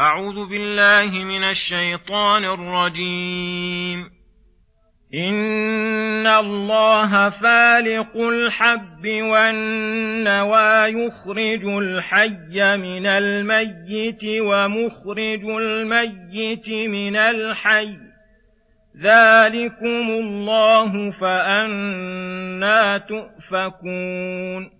أعوذ بالله من الشيطان الرجيم. إن الله فالق الحب والنوى يخرج الحي من الميت ومخرج الميت من الحي. ذلكم الله فأنا تؤفكون.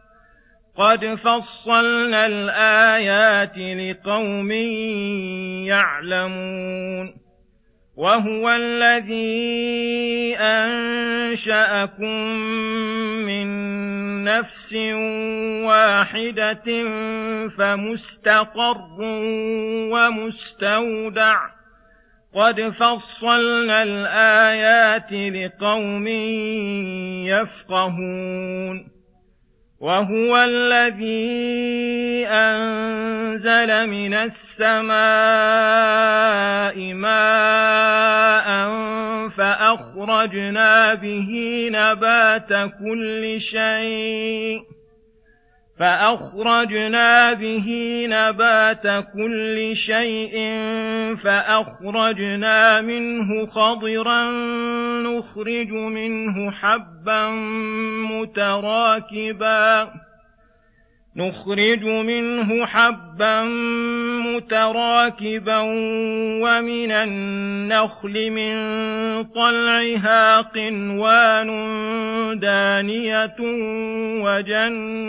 قد فصلنا الآيات لقوم يعلمون وهو الذي أنشأكم من نفس واحدة فمستقر ومستودع قد فصلنا الآيات لقوم يفقهون وهو الذي أنزل من السماء ماء فأخرجنا به نبات كل شيء فأخرجنا به نبات كل شيء فأخرجنا منه خضرا نخرج منه حبا متراكبا. نخرج منه حبا متراكبا ومن النخل من طلعها قنوان دانية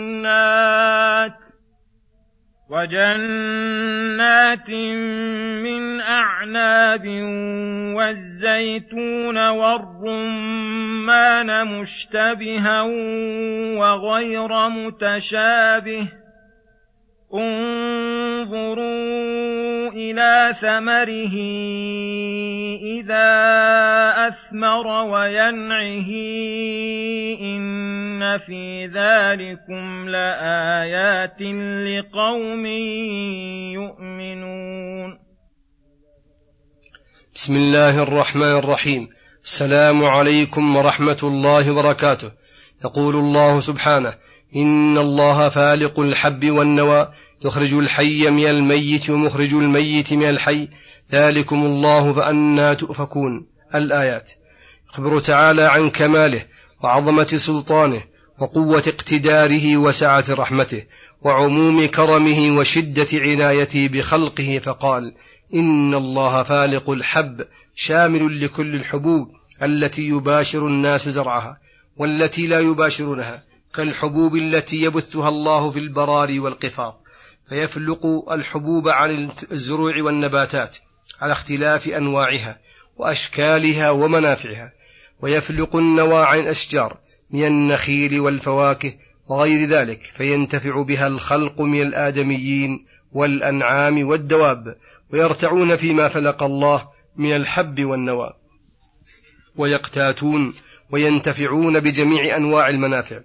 وجنات وجنات من أعناب والزيتون والرمان مشتبها وغير متشابه انظروا إلى ثمره إذا أثمر وينعه إن في ذلكم لآيات لقوم يؤمنون. بسم الله الرحمن الرحيم. السلام عليكم ورحمة الله وبركاته. يقول الله سبحانه إن الله فالق الحب والنوى يخرج الحي من الميت ومخرج الميت من الحي. ذلكم الله فأنا تؤفكون. الآيات. يخبر تعالى عن كماله وعظمة سلطانه وقوة اقتداره وسعة رحمته وعموم كرمه وشدة عنايته بخلقه فقال إن الله فالق الحب شامل لكل الحبوب التي يباشر الناس زرعها والتي لا يباشرونها كالحبوب التي يبثها الله في البرار والقفار فيفلق الحبوب عن الزروع والنباتات على اختلاف أنواعها وأشكالها ومنافعها. ويفلق النوى عن الأشجار من النخيل والفواكه وغير ذلك فينتفع بها الخلق من الآدميين والأنعام والدواب ويرتعون فيما فلق الله من الحب والنوى ويقتاتون وينتفعون بجميع أنواع المنافع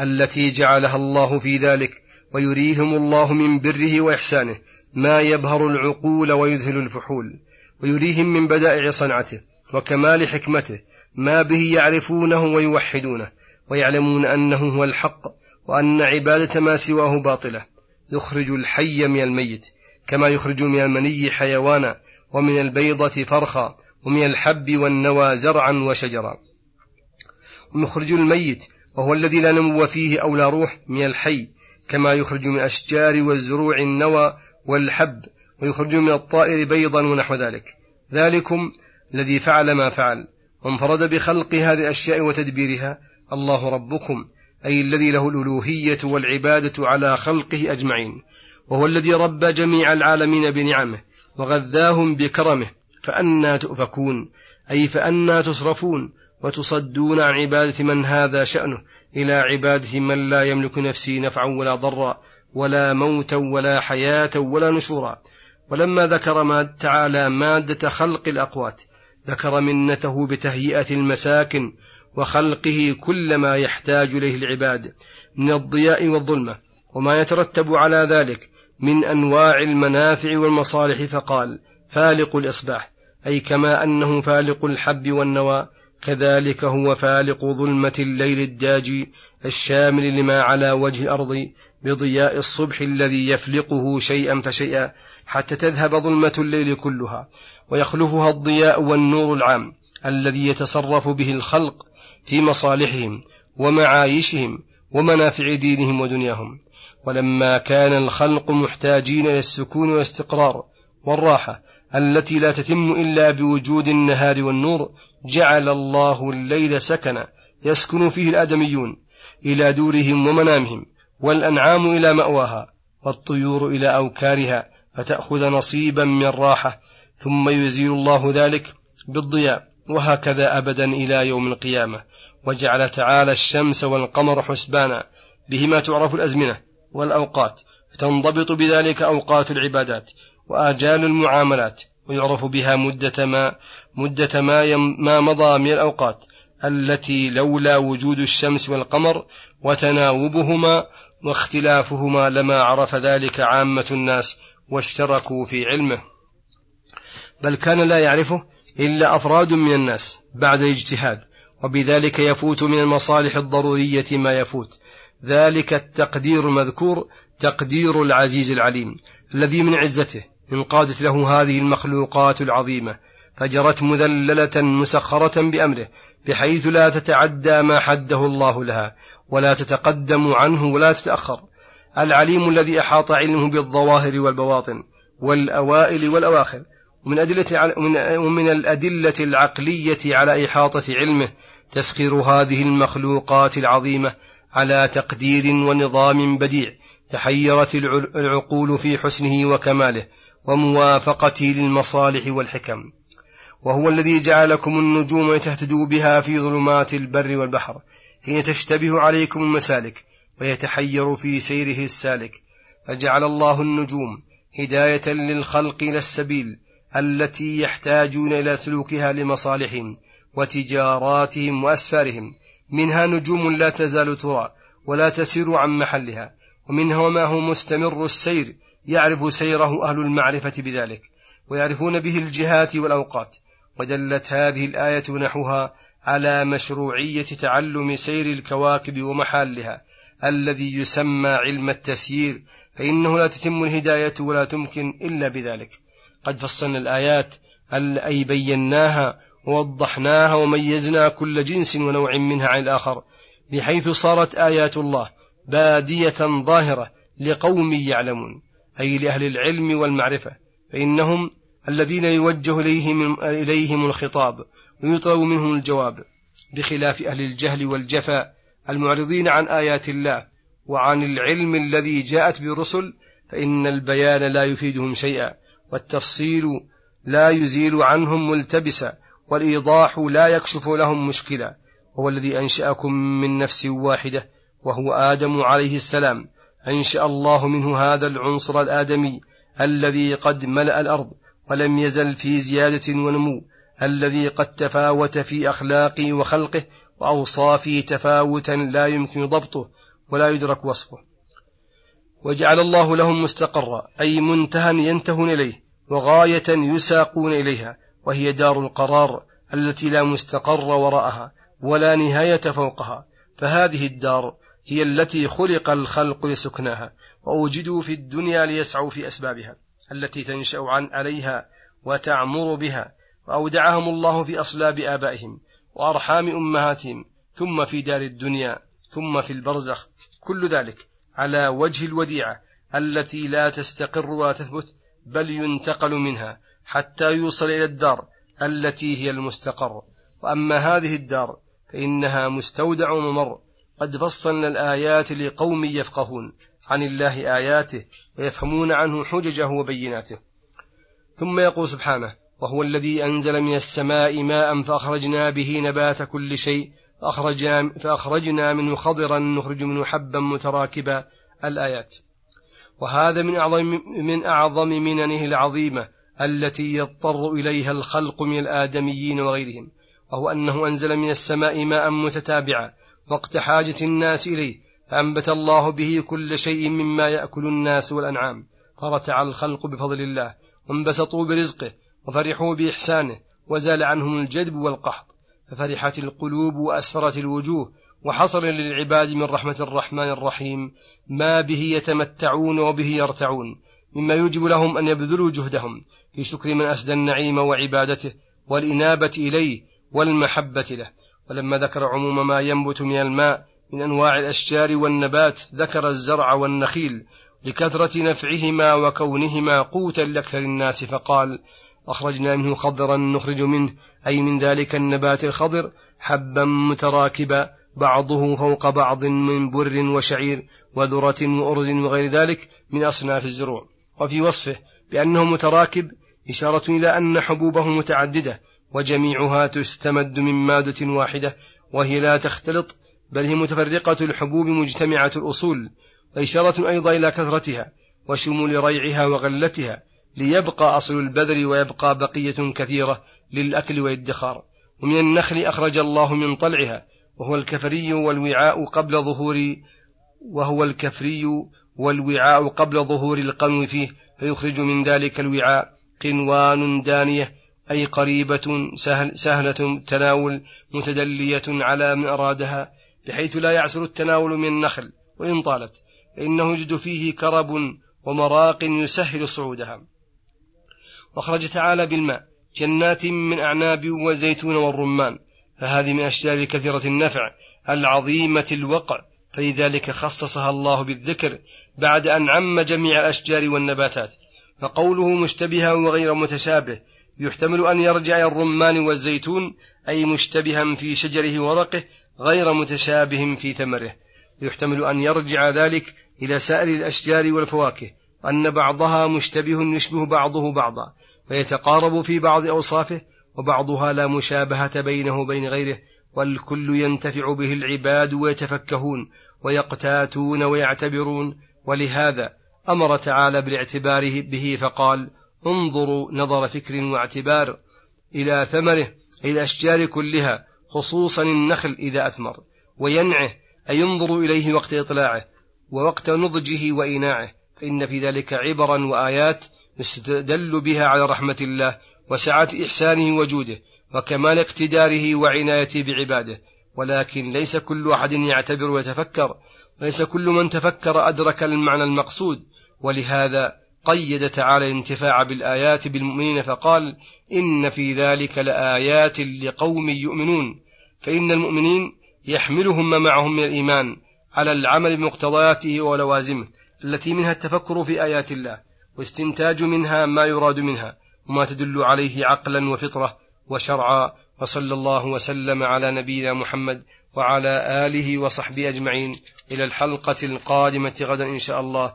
التي جعلها الله في ذلك ويريهم الله من بره وإحسانه ما يبهر العقول ويذهل الفحول ويريهم من بدائع صنعته وكمال حكمته ما به يعرفونه ويوحدونه ويعلمون أنه هو الحق وأن عبادة ما سواه باطلة. يخرج الحي من الميت كما يخرج من المني حيوانا ومن البيضة فرخا ومن الحب والنوى زرعا وشجرا. ومخرج الميت وهو الذي لا نمو فيه أو لا روح من الحي كما يخرج من الأشجار والزروع النوى والحب ويخرج من الطائر بيضا ونحو ذلك. ذلكم الذي فعل ما فعل. وانفرد بخلق هذه الأشياء وتدبيرها الله ربكم أي الذي له الألوهية والعبادة على خلقه أجمعين وهو الذي ربى جميع العالمين بنعمه وغذاهم بكرمه فأنا تؤفكون أي فأنا تصرفون وتصدون عن عبادة من هذا شأنه إلى عبادة من لا يملك نفسي نفعا ولا ضرا ولا موتا ولا حياة ولا نشورا. ولما ذكر ما تعالى مادة خلق الأقوات ذكر منته بتهيئة المساكن وخلقه كل ما يحتاج إليه العباد من الضياء والظلمة وما يترتب على ذلك من أنواع المنافع والمصالح فقال فالق الإصباح أي كما أنه فالق الحب والنوى كذلك هو فالق ظلمة الليل الداجي الشامل لما على وجه الأرض بضياء الصبح الذي يفلقه شيئا فشيئا حتى تذهب ظلمة الليل كلها ويخلفها الضياء والنور العام الذي يتصرف به الخلق في مصالحهم ومعايشهم ومنافع دينهم ودنياهم. ولما كان الخلق محتاجين إلى السكون والاستقرار والراحة التي لا تتم إلا بوجود النهار والنور جعل الله الليل سكنا يسكن فيه الآدميون إلى دورهم ومنامهم. والأنعام إلى مأواها والطيور إلى أوكارها فتأخذ نصيبا من الراحه ثم يزيل الله ذلك بالضياء وهكذا أبدا إلى يوم القيامة. وجعل تعالى الشمس والقمر حسبانا بهما تعرف الأزمنة والأوقات فتنضبط بذلك أوقات العبادات وآجال المعاملات ويعرف بها مدة ما مدة ما, ما مضى من الأوقات التي لولا وجود الشمس والقمر وتناوبهما واختلافهما لما عرف ذلك عامة الناس واشتركوا في علمه. بل كان لا يعرفه إلا أفراد من الناس بعد الاجتهاد وبذلك يفوت من المصالح الضرورية ما يفوت. ذلك التقدير المذكور تقدير العزيز العليم الذي من عزته انقادت له هذه المخلوقات العظيمة فجرت مذللة مسخرة بأمره بحيث لا تتعدى ما حده الله لها ولا تتقدم عنه ولا تتأخر. العليم الذي أحاط علمه بالظواهر والبواطن والأوائل والأواخر ومن أدلة ومن الأدلة العقلية على إحاطة علمه تسخير هذه المخلوقات العظيمة على تقدير ونظام بديع تحيرت العقول في حسنه وكماله وموافقته للمصالح والحكم. وهو الذي جعلكم النجوم لتهتدوا بها في ظلمات البر والبحر حين تشتبه عليكم المسالك ويتحير في سيره السالك. فجعل الله النجوم هداية للخلق إلى السبيل التي يحتاجون إلى سلوكها لمصالحهم وتجاراتهم وأسفارهم. منها نجوم لا تزال ترى ولا تسير عن محلها ومنها وما هو مستمر السير يعرف سيره أهل المعرفة بذلك ويعرفون به الجهات والأوقات. ودلت هذه الآية نحوها على مشروعية تعلم سير الكواكب ومحالها الذي يسمى علم التسيير فإنه لا تتم الهداية ولا تمكن إلا بذلك. قد فصلنا الآيات أي بيناها ووضحناها وميزنا كل جنس ونوع منها عن الآخر بحيث صارت آيات الله بادية ظاهرة لقوم يعلمون أي لأهل العلم والمعرفة فإنهم الذين يوجه إليهم, إليهم الخطاب ويطلب منهم الجواب بخلاف أهل الجهل والجفاء المعرضين عن آيات الله وعن العلم الذي جاءت بالرسل فإن البيان لا يفيدهم شيئا والتفصيل لا يزيل عنهم ملتبسا والإيضاح لا يكشف لهم مشكلا وهو الذي أنشأكم من نفس واحدة وهو آدم عليه السلام. أنشأ الله منه هذا العنصر الآدمي الذي قد ملأ الأرض ولم يزل في زيادة ونمو الذي قد تفاوت في أخلاقه وخلقه وأوصافه تفاوتا لا يمكن ضبطه ولا يدرك وصفه. وجعل الله لهم مستقرا أي منتهى ينتهون إليه وغاية يساقون إليها وهي دار القرار التي لا مستقر وراءها ولا نهاية فوقها. فهذه الدار هي التي خلق الخلق لسكناها ووجدوا في الدنيا ليسعوا في أسبابها. التي تنشأ عن عليها وتعمر بها وأودعهم الله في أصلاب آبائهم وأرحام أمهاتهم ثم في دار الدنيا ثم في البرزخ. كل ذلك على وجه الوديعة التي لا تستقر ولا تثبت بل ينتقل منها حتى يوصل إلى الدار التي هي المستقر. وأما هذه الدار فإنها مستودع وممر قد فصلنا الآيات لقوم يفقهون عن الله آياته ويفهمون عنه حججه وبيناته. ثم يقول سبحانه وهو الذي أنزل من السماء ماء فأخرجنا به نبات كل شيء فأخرجنا, فأخرجنا منه خضرا نخرج منه حبا متراكبا. الآيات وهذا من أعظم من أعظم مننه العظيمة التي يضطر إليها الخلق من الآدميين وغيرهم وهو أنه أنزل من السماء ماء متتابعا وقت حاجة الناس إليه فأنبت الله به كل شيء مما يأكل الناس والأنعام. فرتع الخلق بفضل الله وانبسطوا برزقه وفرحوا بإحسانه وزال عنهم الجدب والقحط. ففرحت القلوب وأسفرت الوجوه وحصل للعباد من رحمة الرحمن الرحيم ما به يتمتعون وبه يرتعون مما يوجب لهم أن يبذلوا جهدهم. في شكر من أسدى النعيم وعبادته والإنابة إليه والمحبة له. ولما ذكر عموم ما ينبت من الماء من أنواع الأشجار والنبات ذكر الزرع والنخيل لكثرة نفعهما وكونهما قوتا لأكثر الناس فقال أخرجنا منه خضرا نخرج منه أي من ذلك النبات الخضر حبا متراكبا بعضه فوق بعض من بر وشعير وذرة وأرز وغير ذلك من أصناف الزروع. وفي وصفه بأنه متراكب إشارة إلى أن حبوبه متعددة وجميعها تستمد من مادة واحدة وهي لا تختلط بل هي متفرقة الحبوب مجتمعة الأصول وإشارة أيضا إلى كثرتها وشمول ريعها وغلتها ليبقى أصل البذر ويبقى بقية كثيرة للأكل والادخار. ومن النخل أخرج الله من طلعها وهو الكفري والوعاء قبل ظهور وهو الكفري والوعاء قبل ظهور القنو فيه فيخرج من ذلك الوعاء قنوان دانية أي قريبة سهل سهلة التناول متدلية على من أرادها بحيث لا يعسر التناول من النخل وإن طالت فإنه يجد فيه كرب ومراق يسهل صعودها. وأخرج تعالى بالماء جنات من أعناب وزيتون والرمان فهذه من أشجار كثيرة النفع العظيمة الوقع فلذلك خصصها الله بالذكر بعد أن عم جميع الأشجار والنباتات فقوله مشتبها وغير متشابه يحتمل أن يرجع الرمان والزيتون أي مشتبها في شجره ورقه غير متشابه في ثمره. يحتمل أن يرجع ذلك إلى سائر الأشجار والفواكه وأن بعضها مشتبه يشبه بعضه بعضا ويتقارب في بعض أوصافه وبعضها لا مشابهة بينه وبين غيره والكل ينتفع به العباد ويتفكهون ويقتاتون ويعتبرون. ولهذا أمر تعالى بالاعتبار به فقال انظروا نظر فكر واعتبار إلى ثمره أي الأشجار كلها خصوصا النخل إذا أثمر وينعه أي ينظر إليه وقت إطلاعه ووقت نضجه وإيناعه فإن في ذلك عبرا وآيات يستدل بها على رحمة الله وسعة إحسانه وجوده وكمال اقتداره وعنايته بعباده. ولكن ليس كل أحد يعتبر ويتفكر ليس كل من تفكر أدرك المعنى المقصود. ولهذا قيد تعالى الانتفاع بالآيات بالمؤمنين فقال إن في ذلك لآيات لقوم يؤمنون فإن المؤمنين يحملهم ما معهم من الإيمان على العمل بمقتضياته ولوازمه التي منها التفكر في آيات الله واستنتاج منها ما يراد منها وما تدل عليه عقلا وفطرة وشرعا وصلى الله وسلم على نبينا محمد وعلى آله وصحبه أجمعين. إلى الحلقة القادمة غدا إن شاء الله.